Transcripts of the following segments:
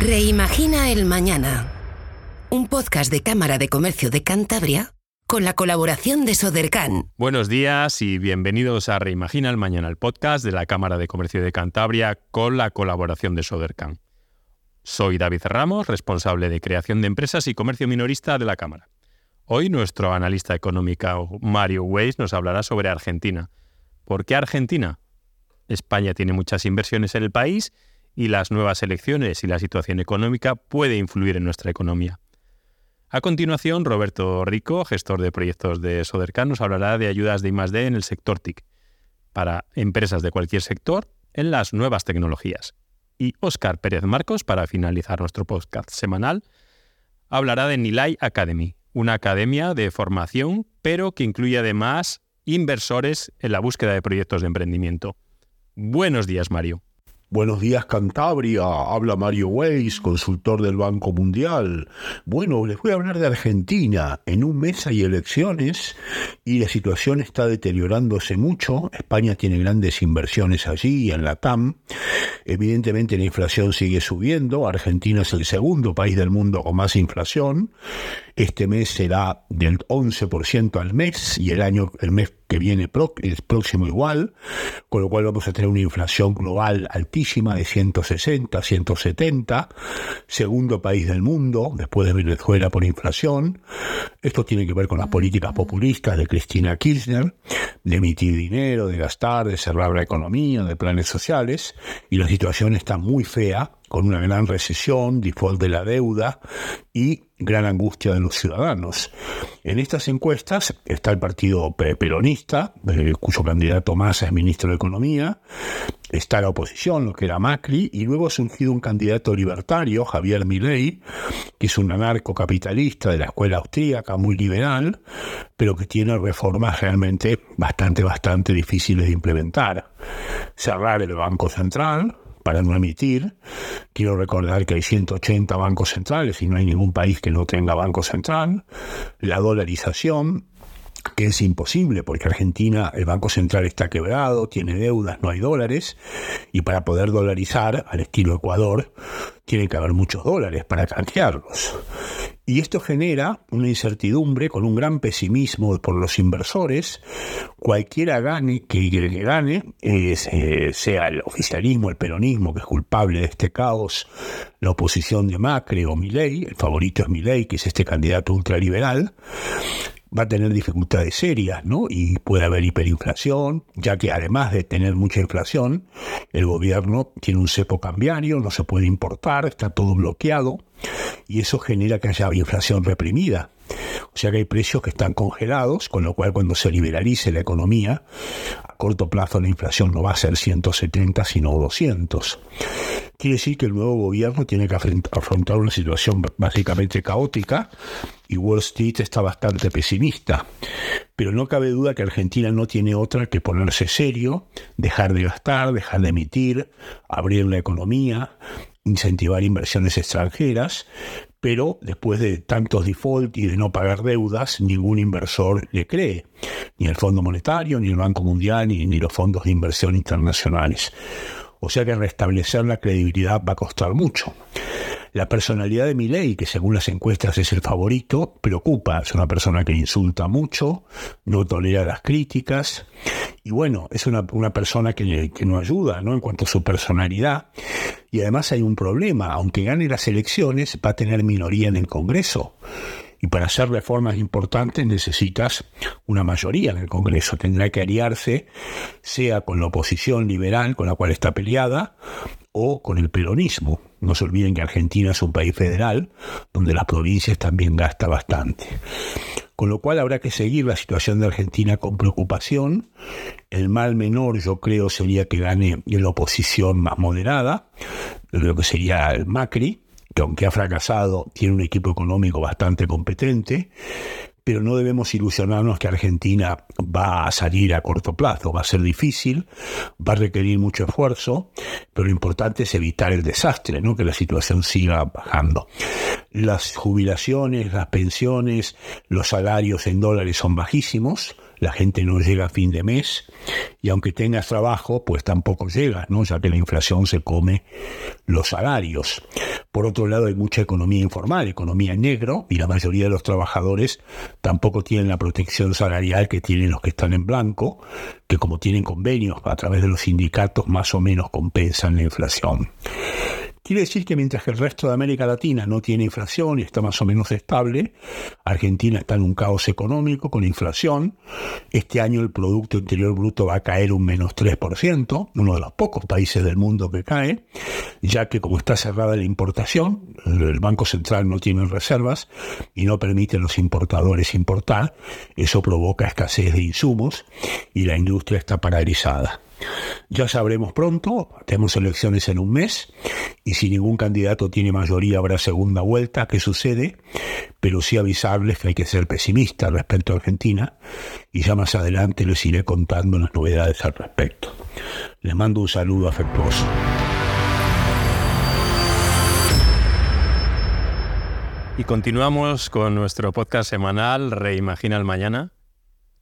Reimagina el Mañana. Un podcast de Cámara de Comercio de Cantabria con la colaboración de Sodercan. Buenos días y bienvenidos a Reimagina el Mañana, el podcast de la Cámara de Comercio de Cantabria con la colaboración de Sodercan. Soy David Ramos, responsable de creación de empresas y comercio minorista de la Cámara. Hoy nuestro analista económico Mario Weiss nos hablará sobre Argentina. ¿Por qué Argentina? España tiene muchas inversiones en el país y las nuevas elecciones y la situación económica puede influir en nuestra economía. A continuación, Roberto Rico, gestor de proyectos de Sodercan, nos hablará de ayudas de I+D en el sector TIC para empresas de cualquier sector en las nuevas tecnologías. Y Óscar Pérez Marcos, para finalizar nuestro podcast semanal, hablará de Nilay Academy, una academia de formación, pero que incluye además inversores en la búsqueda de proyectos de emprendimiento. Buenos días, Mario. Buenos días Cantabria, habla Mario Weiss, consultor del Banco Mundial. Bueno, les voy a hablar de Argentina. En un mes hay elecciones y la situación está deteriorándose mucho. España tiene grandes inversiones allí en la TAM. Evidentemente la inflación sigue subiendo. Argentina es el segundo país del mundo con más inflación. Este mes será del 11% al mes y el año, el mes que viene es próximo igual, con lo cual vamos a tener una inflación global altísima de 160, 170, segundo país del mundo, después de Venezuela por inflación. Esto tiene que ver con las políticas populistas de Cristina Kirchner, de emitir dinero, de gastar, de cerrar la economía, de planes sociales, y la situación está muy fea con una gran recesión, default de la deuda y gran angustia de los ciudadanos. En estas encuestas está el partido peronista, eh, cuyo candidato más es ministro de Economía, está la oposición, lo que era Macri, y luego ha surgido un candidato libertario, Javier Milei, que es un anarcocapitalista de la escuela austríaca, muy liberal, pero que tiene reformas realmente bastante, bastante difíciles de implementar. Cerrar el Banco Central, para no emitir. Quiero recordar que hay 180 bancos centrales y no hay ningún país que no tenga banco central. La dolarización, que es imposible porque Argentina, el Banco Central está quebrado, tiene deudas, no hay dólares, y para poder dolarizar, al estilo Ecuador, tiene que haber muchos dólares para canjearlos. Y esto genera una incertidumbre con un gran pesimismo por los inversores. Cualquiera gane, que, gane, eh, sea el oficialismo, el peronismo, que es culpable de este caos, la oposición de Macri o Milei, el favorito es Milei, que es este candidato ultraliberal, va a tener dificultades serias, ¿no? Y puede haber hiperinflación, ya que además de tener mucha inflación, el gobierno tiene un cepo cambiario, no se puede importar, está todo bloqueado, y eso genera que haya inflación reprimida. O sea que hay precios que están congelados, con lo cual cuando se liberalice la economía, a corto plazo la inflación no va a ser 170, sino 200. Quiere decir que el nuevo gobierno tiene que afrontar una situación básicamente caótica y Wall Street está bastante pesimista. Pero no cabe duda que Argentina no tiene otra que ponerse serio, dejar de gastar, dejar de emitir, abrir la economía, incentivar inversiones extranjeras, pero después de tantos default y de no pagar deudas, ningún inversor le cree, ni el Fondo Monetario, ni el Banco Mundial, ni, ni los fondos de inversión internacionales. O sea que restablecer la credibilidad va a costar mucho. La personalidad de Milei, que según las encuestas es el favorito, preocupa. Es una persona que insulta mucho, no tolera las críticas. Y bueno, es una, persona que, que no ayuda ¿no? en cuanto a su personalidad. Y además hay un problema. Aunque gane las elecciones, va a tener minoría en el Congreso. Y para hacer reformas importantes necesitas una mayoría en el Congreso. Tendrá que aliarse, sea con la oposición liberal con la cual está peleada, o con el peronismo. No se olviden que Argentina es un país federal, donde las provincias también gasta bastante. Con lo cual habrá que seguir la situación de Argentina con preocupación. El mal menor yo creo sería que gane la oposición más moderada, lo que sería el Macri, que aunque ha fracasado, tiene un equipo económico bastante competente, pero no debemos ilusionarnos que Argentina va a salir a corto plazo, va a ser difícil, va a requerir mucho esfuerzo, pero lo importante es evitar el desastre, ¿no? que la situación siga bajando. Las jubilaciones, las pensiones, los salarios en dólares son bajísimos, la gente no llega a fin de mes y aunque tengas trabajo, pues tampoco llega, ¿no? ya que la inflación se come los salarios. Por otro lado, hay mucha economía informal, economía negro, y la mayoría de los trabajadores tampoco tienen la protección salarial que tienen los que están en blanco, que como tienen convenios a través de los sindicatos más o menos compensan la inflación. Quiere decir que mientras que el resto de América Latina no tiene inflación y está más o menos estable, Argentina está en un caos económico con inflación. Este año el Producto Interior Bruto va a caer un menos 3%, uno de los pocos países del mundo que cae, ya que como está cerrada la importación, el Banco Central no tiene reservas y no permite a los importadores importar, eso provoca escasez de insumos y la industria está paralizada. Ya sabremos pronto, tenemos elecciones en un mes y si ningún candidato tiene mayoría habrá segunda vuelta, ¿qué sucede? Pero sí avisarles que hay que ser pesimistas respecto a Argentina y ya más adelante les iré contando las novedades al respecto. Les mando un saludo afectuoso. Y continuamos con nuestro podcast semanal Reimagina el Mañana,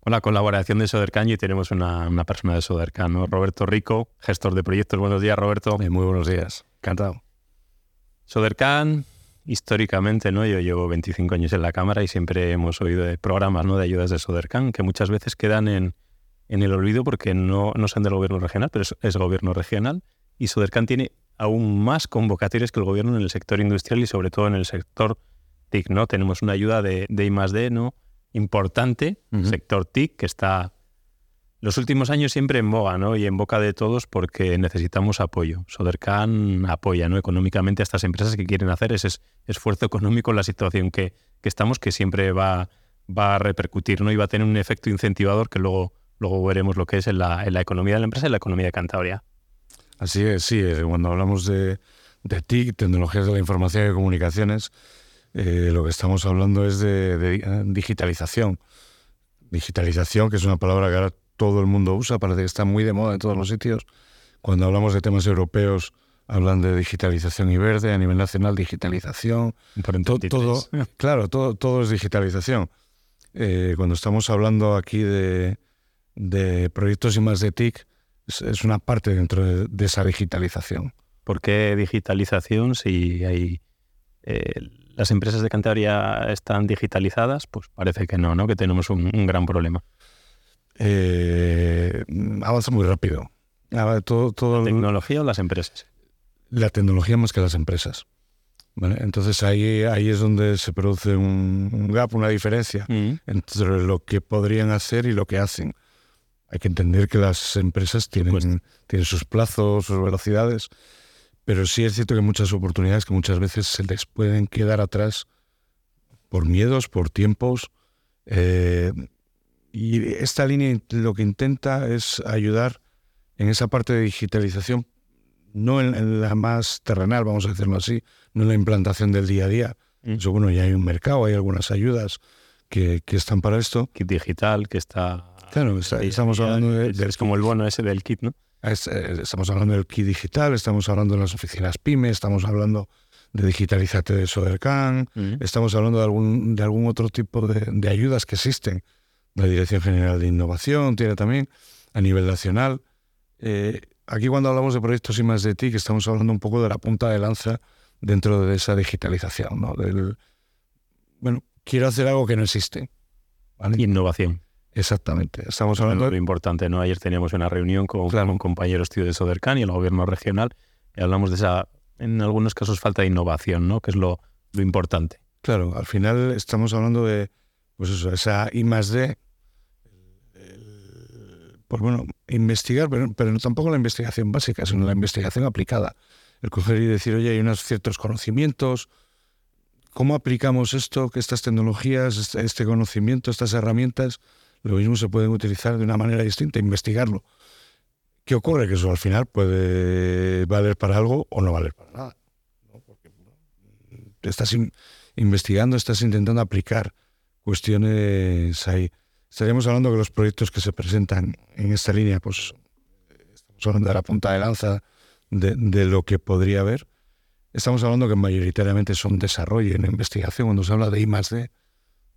con la colaboración de Sodercan y tenemos una, persona de Sodercan, ¿no? Roberto Rico, gestor de proyectos. Buenos días, Roberto. muy buenos días. Encantado. Sodercan, históricamente, ¿no? Yo llevo 25 años en la Cámara y siempre hemos oído de programas ¿no? de ayudas de Sodercan que muchas veces quedan en, en el olvido porque no, no son del gobierno regional, pero es, es gobierno regional. Y Sodercan tiene aún más convocatorias que el gobierno en el sector industrial y sobre todo en el sector TIC, ¿no? Tenemos una ayuda de, de I+.D., ¿no? Importante, sector TIC, que está los últimos años siempre en boga, ¿no? Y en boca de todos porque necesitamos apoyo. Sodercan apoya, ¿no? Económicamente a estas empresas que quieren hacer ese esfuerzo económico en la situación que, estamos, que siempre va, va a repercutir, ¿no? Y va a tener un efecto incentivador que luego, luego veremos lo que es en la, en la economía de la empresa y la economía de Cantabria. Así es, sí. Cuando hablamos de, de TIC, tecnologías de la información y comunicaciones, eh, lo que estamos hablando es de, eh, digitalización. Digitalización, que es una palabra que ahora todo el mundo usa, parece que está muy de moda en todos los sitios. Cuando hablamos de temas europeos, hablan de digitalización y verde, a nivel nacional digitalización. todo, claro, todo, todo es digitalización. Eh, cuando estamos hablando aquí de, proyectos y más de TIC, es, una parte dentro de, esa digitalización. ¿Por qué digitalización si hay las empresas de Cantabria están digitalizadas, pues parece que no, ¿no? Que tenemos un, gran problema. Eh, avanza muy rápido. Todo, ¿La tecnología o las empresas? La tecnología más que las empresas. Entonces ahí, ahí es donde se produce un, gap, una diferencia mm. entre lo que podrían hacer y lo que hacen. Hay que entender que las empresas tienen, pues tienen sus plazos, sus velocidades pero sí es cierto que hay muchas oportunidades que muchas veces se les pueden quedar atrás por miedos, por tiempos. Eh, y esta línea lo que intenta es ayudar en esa parte de digitalización, no en, la más terrenal, vamos a decirlo así, no en la implantación del día a día. Mm. Eso, bueno, ya hay un mercado, hay algunas ayudas que, están para esto. Kit digital que está... Claro, estamos hablando de, Es como el bono ese del kit, ¿no? Eh, estamos hablando del kit digital, estamos hablando de las oficinas PYME, estamos hablando de Digitalizate de Sodercan, mm. estamos hablando de algún, de algún otro tipo de, ayudas que existen. La Dirección General de Innovación tiene también a nivel nacional. Eh, aquí cuando hablamos de proyectos y más de TIC estamos hablando un poco de la punta de lanza dentro de esa digitalización, ¿no? Del, bueno, quiero hacer algo que no existe. Innovación. Exactamente. Estamos hablando de lo importante, ¿no? Ayer teníamos una reunión con, un compañero estudio de Sodercan y el gobierno regional y hablamos de esa, en algunos casos, falta de innovación, ¿no? Que es lo, lo importante. Claro, al final estamos hablando de, pues eso, esa I más D, pues bueno, investigar, pero, pero no tampoco la investigación básica, sino la investigación aplicada. El coger y decir, oye, hay unos ciertos conocimientos, ¿cómo aplicamos esto, que estas tecnologías, este, este conocimiento, estas herramientas, lo mismo se pueden utilizar de una manera distinta, investigarlo. ¿Qué ocurre? Que eso al final puede valer para algo o no valer para nada. Porque estás investigando, estás intentando aplicar cuestiones ahí. Estaríamos hablando que los proyectos que se presentan en esta línea, pues estamos hablando de la punta de lanza de, de lo que podría haber. Estamos hablando que mayoritariamente son desarrollo en investigación. Cuando se habla de I D,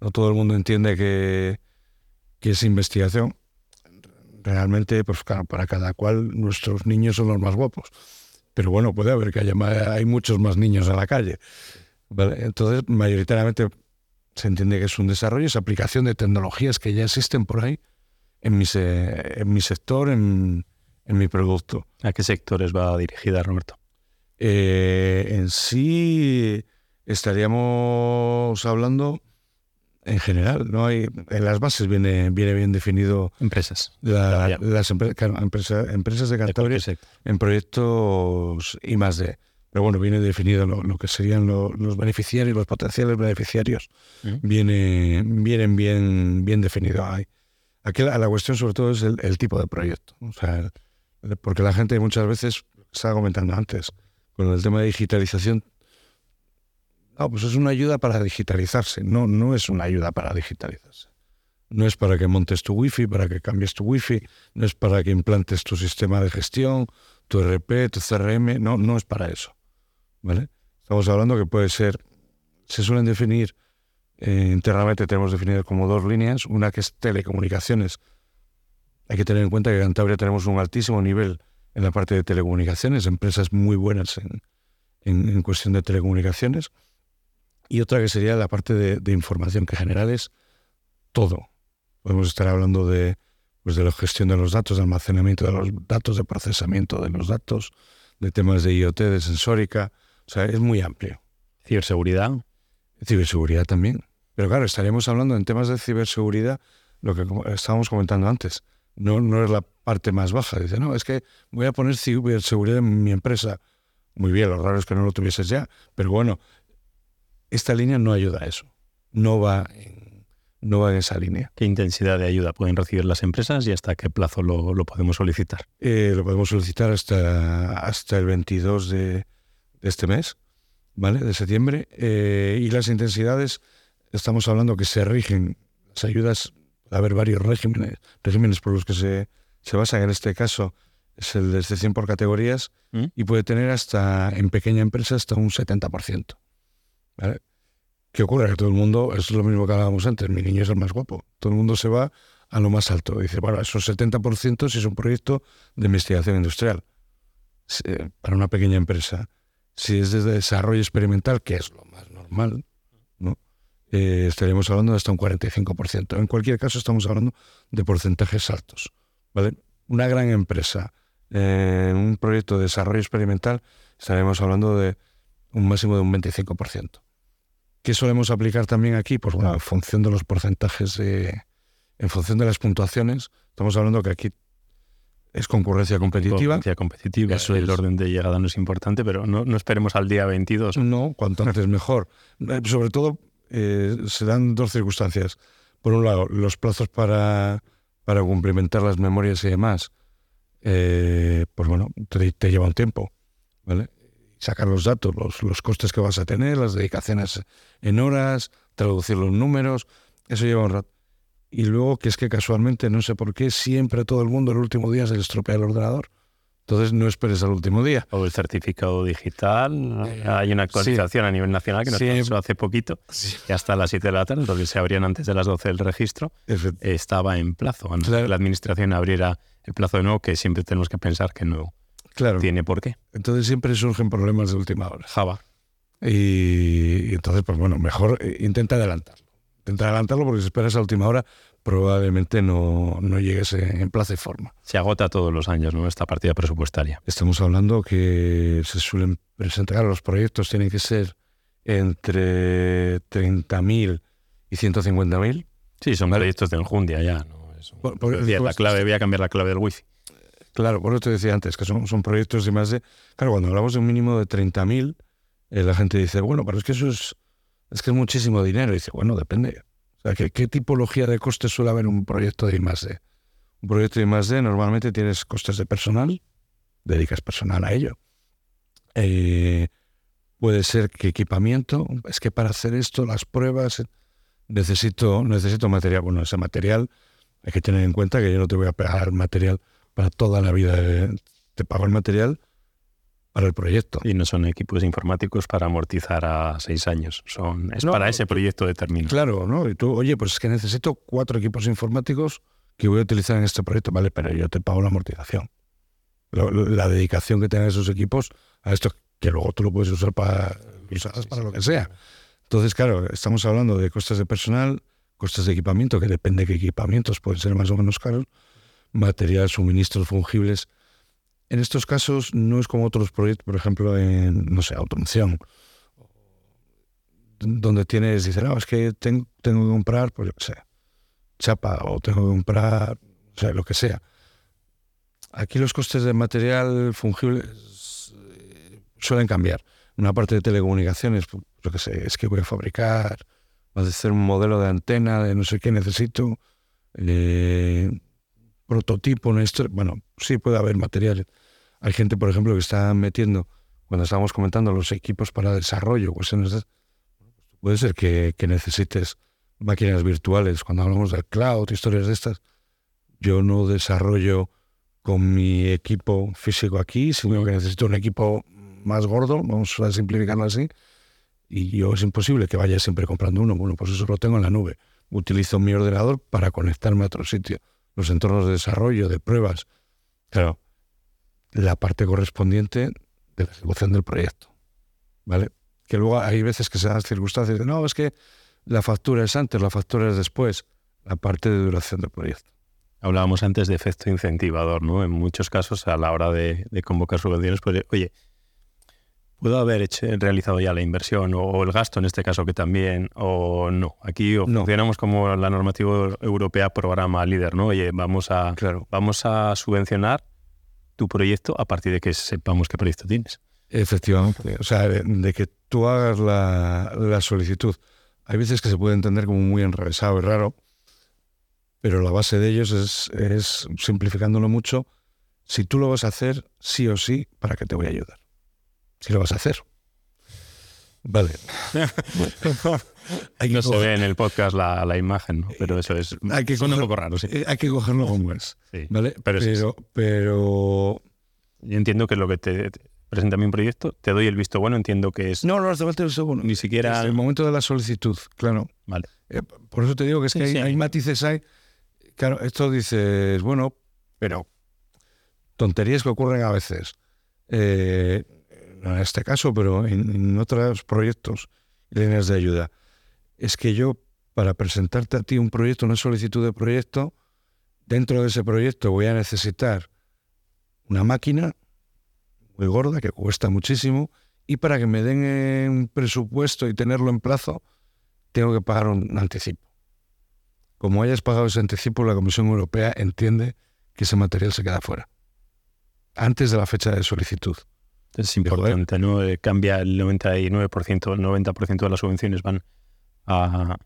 no todo el mundo entiende que que esa investigación realmente, pues claro, para cada cual nuestros niños son los más guapos. pero bueno, puede haber que haya hay muchos más niños en la calle. Entonces, mayoritariamente se entiende que es un desarrollo, es aplicación de tecnologías que ya existen por ahí en mi, en mi sector, en, en mi producto. ¿A qué sectores va dirigida, Roberto? Eh, en sí estaríamos hablando en general, no hay en las bases viene viene bien definido empresas. las empresas de Cantabria en proyectos y más de pero bueno viene definido lo, que serían los beneficiarios los potenciales beneficiarios. Viene vienen bien bien definido. Ahí aquí la, la, cuestión sobre todo es el, tipo de proyecto. O sea porque la gente muchas veces estaba comentando antes con el tema de digitalización no, pues es una ayuda para digitalizarse, no, no es una ayuda para digitalizarse. No es para que montes tu wifi, para que cambies tu wifi, no es para que implantes tu sistema de gestión, tu RP, tu CRM, no, no es para eso. ¿Vale? Estamos hablando que puede ser, se suelen definir, eh, internamente tenemos definido como dos líneas, una que es telecomunicaciones. Hay que tener en cuenta que en Cantabria tenemos un altísimo nivel en la parte de telecomunicaciones, empresas muy buenas en, en cuestión de telecomunicaciones y otra que sería la parte de, información, que general es todo. Podemos estar hablando de, pues de la gestión de los datos, de almacenamiento de los datos, de procesamiento de los datos, de temas de IoT, de sensórica. O sea, es muy amplio. Ciberseguridad. Ciberseguridad también. Pero claro, estaríamos hablando en temas de ciberseguridad, lo que estábamos comentando antes. No, no es la parte más baja. Dice, no, es que voy a poner ciberseguridad en mi empresa. Muy bien, lo raro es que no lo tuvieses ya. Pero bueno, esta línea no ayuda a eso. No va en, no va en esa línea. ¿Qué intensidad de ayuda pueden recibir las empresas y hasta qué plazo lo, podemos solicitar? Eh, lo podemos solicitar hasta, hasta el 22 de, este mes, ¿vale? De septiembre. Eh, y las intensidades, estamos hablando que se rigen, las ayudas, a haber varios regímenes, regímenes por los que se, se basan. En este caso es el de excepción por categorías ¿Mm? y puede tener hasta, en pequeña empresa, hasta un 70%. ¿Qué ocurre? Que todo el mundo, es lo mismo que hablábamos antes, mi niño es el más guapo. Todo el mundo se va a lo más alto. Dice, bueno, esos 70% si es un proyecto de investigación industrial eh, para una pequeña empresa. Si es de desarrollo experimental, que es lo más normal, ¿no? Eh, estaríamos hablando de hasta un 45%. En cualquier caso, estamos hablando de porcentajes altos. ¿vale? Una gran empresa, en un proyecto de desarrollo experimental, estaremos hablando de un máximo de un 25%. ¿Qué solemos aplicar también aquí? Pues bueno, en función de los porcentajes, en función de las puntuaciones, estamos hablando que aquí es concurrencia competitiva. Concurrencia competitiva, eso el orden de llegada no es importante, pero no, no esperemos al día 22. No, cuanto antes mejor. Eh, sobre todo eh, se dan dos circunstancias. Por un lado, los plazos para, para cumplimentar las memorias y demás, eh, pues bueno, te, te lleva un tiempo. ¿vale? Sacar los datos, los, los costes que vas a tener, las dedicaciones en horas, traducir los números, eso lleva un rato. Y luego que es que casualmente, no sé por qué, siempre todo el mundo el último día se le estropea el ordenador. Entonces no esperes al último día. O el certificado digital. Eh, hay una actualización a nivel nacional que nos pasó hace poquito, y hasta las 7 de la tarde, porque se abrían antes de las 12 el registro, estaba en plazo. Antes que la administración abriera el plazo de nuevo, que siempre tenemos que pensar que no, Claro. Tiene por qué. Entonces siempre surgen problemas de última hora. Java. Y, entonces, pues bueno, mejor eh, intenta adelantarlo. Intenta adelantarlo porque si esperas a última hora probablemente no, no llegues en plazo y forma. Se agota todos los años, ¿no? Esta partida presupuestaria. Estamos hablando que se suelen presentar los proyectos, tienen que ser entre 30.000 y 150.000. Sí, son proyectos de enjundia ya. ¿no? la clave, voy a cambiar la clave del wifi. Claro, por eso te decía antes, que son, proyectos de más de... Claro, cuando hablamos de un mínimo de 30.000, eh, la gente dice, bueno, pero es que eso es, es que es muchísimo dinero. Y dice, bueno, depende. O sea, ¿qué, ¿qué, tipología de costes suele haber un proyecto de I+.D.? Un proyecto de I+.D. normalmente tienes costes de personal, dedicas personal a ello. Eh, puede ser que equipamiento, es que para hacer esto, las pruebas, necesito, necesito material. Bueno, ese material hay que tener en cuenta que yo no te voy a pegar material para toda la vida. Te pago el material para el proyecto. Y no son equipos informáticos para amortizar a seis años, son es para ese proyecto determinado. Claro, ¿no? Y tú, oye, pues es que necesito cuatro equipos informáticos que voy a utilizar en este proyecto, vale, pero yo te pago la amortización. la dedicación que tengan esos equipos a esto, que luego tú lo puedes usar para, para lo que sea. Entonces, claro, estamos hablando de costes de personal, costes de equipamiento, que depende de qué equipamientos pueden ser más o menos caros, material, suministros fungibles. En estos casos no es como otros proyectos, por ejemplo, en, no sé, automoción, donde tienes, dices, no, es que tengo, tengo que comprar, pues yo sé, chapa o tengo que comprar, o sea, lo que sea. Aquí los costes de material fungible eh, suelen cambiar. Una parte de telecomunicaciones, pues, lo que sé, es que voy a fabricar, voy a hacer un modelo de antena de no sé qué necesito, eh, prototipo, historia. Bueno, sí puede haber materiales. Hay gente, por ejemplo, que está metiendo, cuando estábamos comentando los equipos para desarrollo, de, puede ser que, que necesites máquinas virtuales. Cuando hablamos del cloud, historias de estas, yo no desarrollo con mi equipo físico aquí, sino que necesito un equipo más gordo, vamos a simplificarlo así, y yo es imposible que vaya siempre comprando uno. Bueno, pues eso lo tengo en la nube. Utilizo mi ordenador para conectarme a otro sitio. Los entornos de desarrollo, de pruebas. Claro, la parte correspondiente de la ejecución del proyecto. ¿Vale? Que luego hay veces que se dan circunstancias de, no, es que la factura es antes, la factura es después. La parte de duración del proyecto. Hablábamos antes de efecto incentivador, ¿no? En muchos casos, a la hora de, convocar subvenciones, pues, oye, puedo haber hecho, realizado ya la inversión o, el gasto en este caso que también, o no. Aquí funcionamos como la normativa europea programa líder, ¿no? Oye, vamos a, claro. vamos a subvencionar tu proyecto a partir de que sepamos qué proyecto tienes. Efectivamente, o sea, de, que tú hagas la, la, solicitud. Hay veces que se puede entender como muy enrevesado y raro, pero la base de ellos es, es simplificándolo mucho, si tú lo vas a hacer, sí o sí, ¿para qué te voy a ayudar? Si lo vas a hacer. Vale. no se ve en el podcast la, la imagen, ¿no? pero eso es hay que un poco raro. Sí. Eh, hay que cogerlo como es. Sí, ¿vale? Pero, pero, pero, Yo entiendo que lo que te, presenta mi proyecto, te doy el visto bueno, entiendo que es... No, no hace falta el visto bueno. Ni siquiera... Es el momento de la solicitud, claro. Vale. Eh, por eso te digo que es que hay, hay, matices, hay... Claro, esto dices, bueno, pero tonterías que ocurren a veces. Eh, no en este caso, pero en, otros proyectos, líneas de ayuda, es que yo, para presentarte a ti un proyecto, una solicitud de proyecto, dentro de ese proyecto voy a necesitar una máquina muy gorda que cuesta muchísimo y para que me den un presupuesto y tenerlo en plazo, tengo que pagar un anticipo. Como hayas pagado ese anticipo, la Comisión Europea entiende que ese material se queda fuera, antes de la fecha de solicitud. Es importante, ¿no? Eh, cambia el 99%, el 90% de las subvenciones van a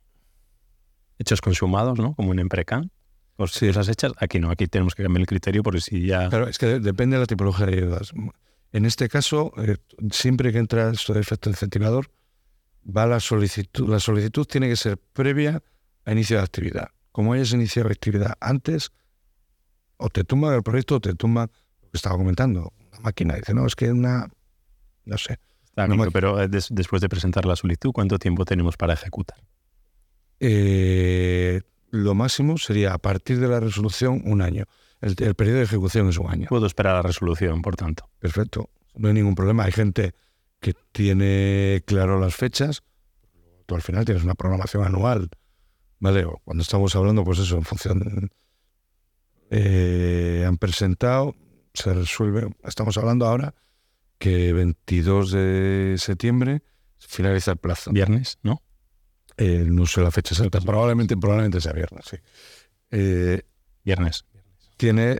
hechos consumados, ¿no? Como en Emprecan. O si esas hechas, aquí no, aquí tenemos que cambiar el criterio porque si ya... Claro, es que depende de la tipología de ayudas. En este caso, eh, siempre que entra esto de efecto incentivador, va la solicitud. La solicitud tiene que ser previa a inicio de actividad. Como hayas iniciado actividad antes, o te tumba el proyecto o te tumba lo que estaba comentando, máquina. Dice, no, es que una, no sé. pero eh, después de presentar la solicitud, ¿cuánto tiempo tenemos para ejecutar? Eh, lo máximo sería a partir de la resolución un año. El, periodo de ejecución es un año. Puedo esperar la resolución, por tanto. Perfecto. No hay ningún problema. Hay gente que tiene claro las fechas. Tú al final tienes una programación anual. ¿Vale? cuando estamos hablando, pues eso, en función. Eh, han presentado, se resuelve. Estamos hablando ahora que 22 de septiembre finaliza el plazo. Viernes, ¿no? Eh, no sé la fecha exacta, probablemente, probablemente sea viernes, sí. Eh, viernes. Tiene,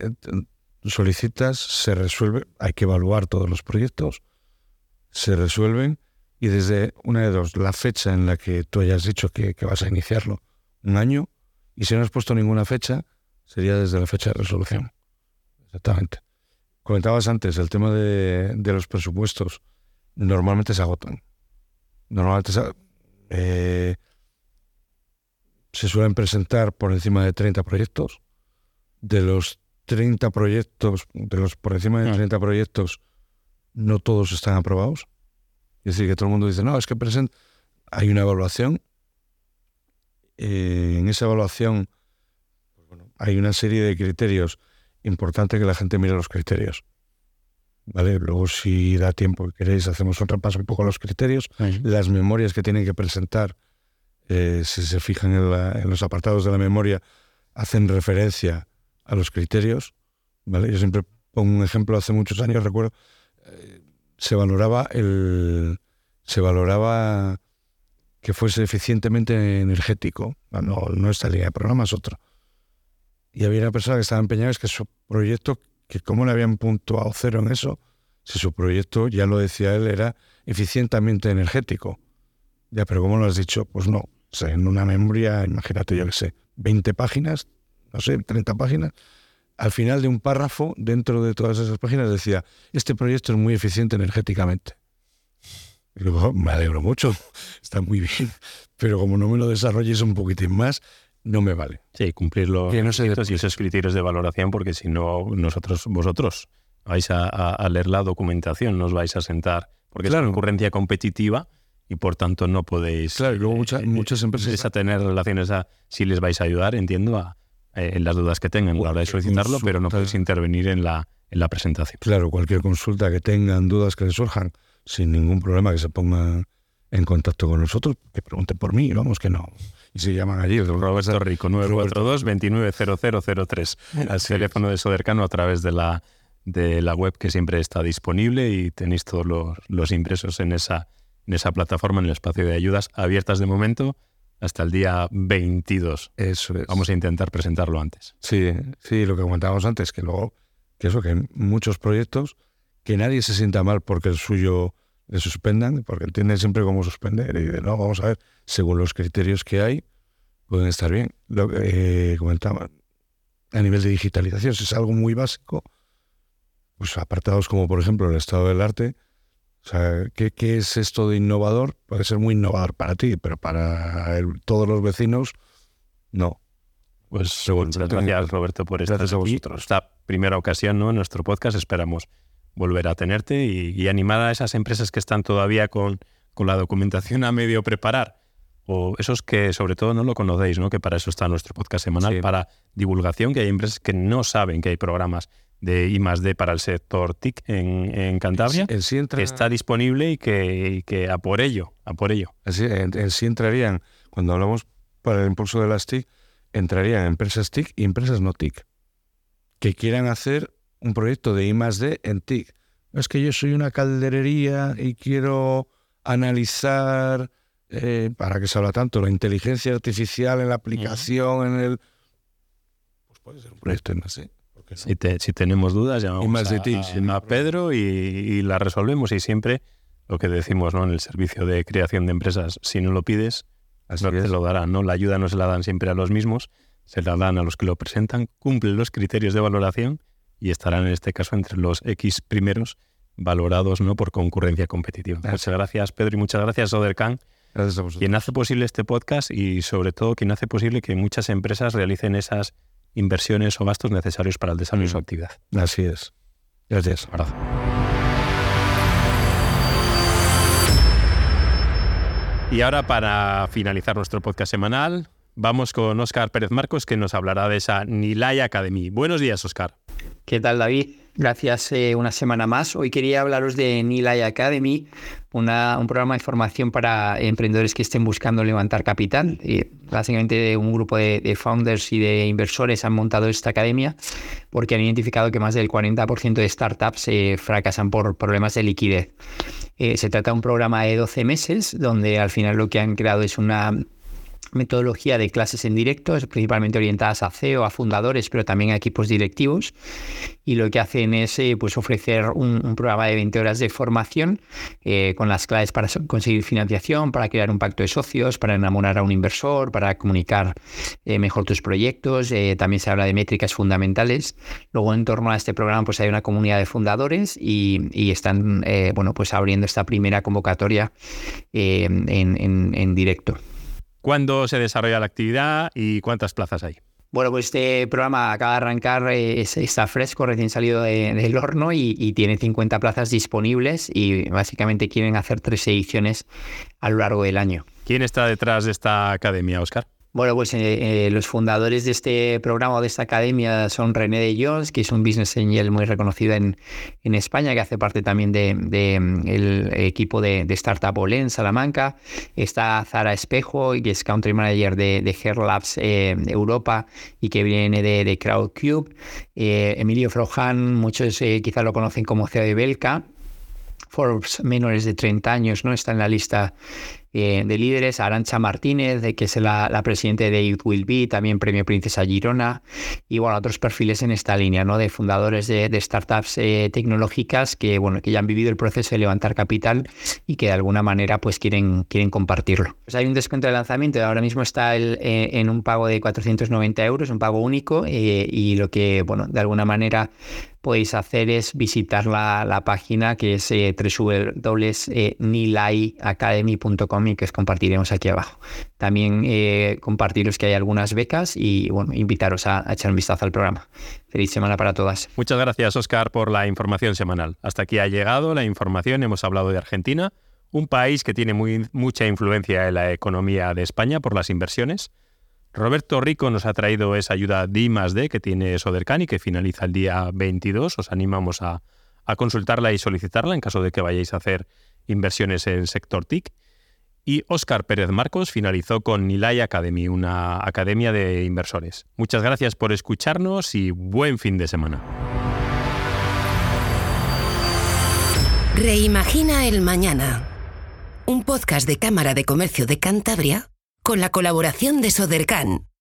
solicitas, se resuelve, hay que evaluar todos los proyectos, se resuelven y desde una de dos, la fecha en la que tú hayas dicho que, que vas a iniciarlo, un año, y si no has puesto ninguna fecha, sería desde la fecha de resolución. Exactamente. Comentabas antes el tema de, los presupuestos. Normalmente se agotan. Normalmente se, eh, se suelen presentar por encima de 30 proyectos. De los 30 proyectos, de los por encima de 30 ah. proyectos, no todos están aprobados. Es decir, que todo el mundo dice, no, es que present hay una evaluación. Eh, en esa evaluación pues hay una serie de criterios importante que la gente mire los criterios. ¿vale? Luego, si da tiempo y queréis, hacemos un repaso un poco a los criterios. Las memorias que tienen que presentar, eh, si se fijan en, los apartados de la memoria, hacen referencia a los criterios, ¿vale? Yo siempre pongo un ejemplo, hace muchos años, recuerdo, eh, se valoraba el... se valoraba que fuese eficientemente energético. No, no esta línea de programas, otro. Y había una persona que estaba empeñada, es que su proyecto que cómo le habían puntuado cero en eso, si su proyecto, ya lo decía él, era eficientemente energético. Ya, pero ¿cómo lo has dicho? Pues no. O sea, en una memoria, imagínate, yo qué sé, 20 páginas, no sé, 30 páginas, al final de un párrafo, dentro de todas esas páginas, decía, este proyecto es muy eficiente energéticamente. Y luego, oh, me alegro mucho, está muy bien, pero como no me lo desarrolles un poquitín más, no me vale. Sí, cumplir los y esos criterios de valoración, porque si no, nosotros, vosotros vais a, leer la documentación, nos vais a sentar, porque es una concurrencia competitiva y por tanto no podéis. Claro, y luego muchas, eh, muchas empresas. a tener relaciones a si les vais a ayudar, entiendo, a, eh, en las dudas que tengan a la hora de solicitarlo, pero no podéis intervenir en la, en la presentación. Claro, cualquier consulta que tengan, dudas que les surjan, sin ningún problema que se pongan en contacto con nosotros, que pregunten por mí, vamos que no y se llaman allí. Roberto Rico, 942-290003. Al teléfono de Sodercano a través de la, de la web que siempre está disponible y tenéis todos los, los impresos en esa, en esa plataforma, en el espacio de ayudas abiertas de momento hasta el día 22. Eso es. Vamos a intentar presentarlo antes. Sí, sí, lo que comentábamos antes, que luego, que eso, que muchos proyectos, que nadie se sienta mal porque el suyo le suspendan, porque entienden siempre cómo suspender. Y no, vamos a ver, según los criterios que hay, pueden estar bien. Lo que eh, comentaba, a nivel de digitalización, si es algo muy básico, pues apartados como por ejemplo el estado del arte, o sea, ¿qué, qué es esto de innovador? Puede ser muy innovador para ti, pero para todos los vecinos, no. Pues gracias Roberto por estar aquí. Esta primera ocasión ¿no? en nuestro podcast esperamos volver a tenerte y, animar a esas empresas que están todavía con, con, la documentación a medio preparar, o esos que sobre todo no lo conocéis, ¿no? que para eso está nuestro podcast semanal, para divulgación, que hay empresas que no saben que hay programas de I D para el sector TIC en, en Cantabria, que está disponible y que, que, a por ello, a por ello. en, sí entrarían, cuando hablamos para el impulso de las TIC, entrarían empresas TIC y empresas no TIC, que quieran hacer un proyecto de I D en TIC. Es que yo soy una calderería y quiero analizar, eh, para que se habla tanto, la inteligencia artificial en la aplicación, en el... Pues puede ser un proyecto en D. Si, si, tenemos dudas, llamamos a, a, Pedro y, la resolvemos. Y siempre lo que decimos ¿no? en el servicio de creación de empresas, si no lo pides, no te lo darán. ¿no? La ayuda no se la dan siempre a los mismos, se la dan a los que lo presentan, cumplen los criterios de valoración y estarán en este caso entre los X primeros valorados ¿no? por concurrencia competitiva. Muchas gracias, Pedro, y muchas gracias, Odercan. Gracias a vosotros. Quien hace posible este podcast y sobre todo quien hace posible que muchas empresas realicen esas inversiones o gastos necesarios para el desarrollo de su mm. actividad. Así es. Gracias. abrazo. Y ahora para finalizar nuestro podcast semanal, vamos con Óscar Pérez Marcos que nos hablará de esa Nilay Academy. Buenos días, Óscar. ¿Qué tal, David? Gracias eh, una semana más. Hoy quería hablaros de Nilay Academy, un programa de formación para emprendedores que estén buscando levantar capital. Básicamente un grupo de, founders y de inversores han montado esta academia porque han identificado que más del 40% de startups eh, fracasan por problemas de liquidez. Eh, se trata de un programa de 12 meses donde al final lo que han creado es una metodología de clases en directo, principalmente orientadas a CEO, a fundadores, pero también a equipos directivos. Y lo que hacen es eh, pues ofrecer un, programa de 20 horas de formación eh, con las claves para conseguir financiación, para crear un pacto de socios, para enamorar a un inversor, para comunicar eh, mejor tus proyectos. también se habla de métricas fundamentales. Luego, en torno a este programa, pues hay una comunidad de fundadores y, están bueno, pues abriendo esta primera convocatoria en directo. ¿Cuándo se desarrolla la actividad y cuántas plazas hay? Bueno, pues este programa acaba de arrancar, eh, está fresco, recién salido del horno y, tiene 50 plazas disponibles y básicamente quieren hacer tres ediciones a lo largo del año. ¿Quién está detrás de esta academia, Oscar? Bueno, pues eh, eh, los fundadores de este programa o de esta academia son René de Jones, que es un business angel muy reconocido en, en España, que hace parte también del de, el equipo de, de Startup Olé en Salamanca. Está Zara Espejo, que es country manager de, de Hair Labs eh, Europa y que viene de, de Crowdcube. Emilio Frojan, muchos quizás lo conocen como CEO de Belka. Forbes menores de 30 años, ¿no? Está en la lista de líderes, Arancha Martínez, de que es la, la presidenta de It Will Be, también Premio Princesa Girona, y bueno, otros perfiles en esta línea, ¿no? De fundadores de, de startups eh, tecnológicas que, bueno, que ya han vivido el proceso de levantar capital y que de alguna manera pues quieren, quieren compartirlo. Pues hay un descuento de lanzamiento, ahora mismo está el, eh, en un pago de 490 euros, un pago único, eh, y lo que, bueno, de alguna manera podéis hacer es visitar la, la página que es eh, www.nilaiacademy.com y que os compartiremos aquí abajo. También eh, compartiros que hay algunas becas y bueno, invitaros a, a, echar un vistazo al programa. Feliz semana para todas. Muchas gracias, Oscar, por la información semanal. Hasta aquí ha llegado la información. Hemos hablado de Argentina, un país que tiene muy, mucha influencia en la economía de España por las inversiones. Roberto Rico nos ha traído esa ayuda D más D que tiene Sodercan y que finaliza el día 22. Os animamos a, a, consultarla y solicitarla en caso de que vayáis a hacer inversiones en sector TIC. Y Óscar Pérez Marcos finalizó con Nilay Academy, una academia de inversores. Muchas gracias por escucharnos y buen fin de semana. Reimagina el mañana. Un podcast de Cámara de Comercio de Cantabria con la colaboración de Sodercan.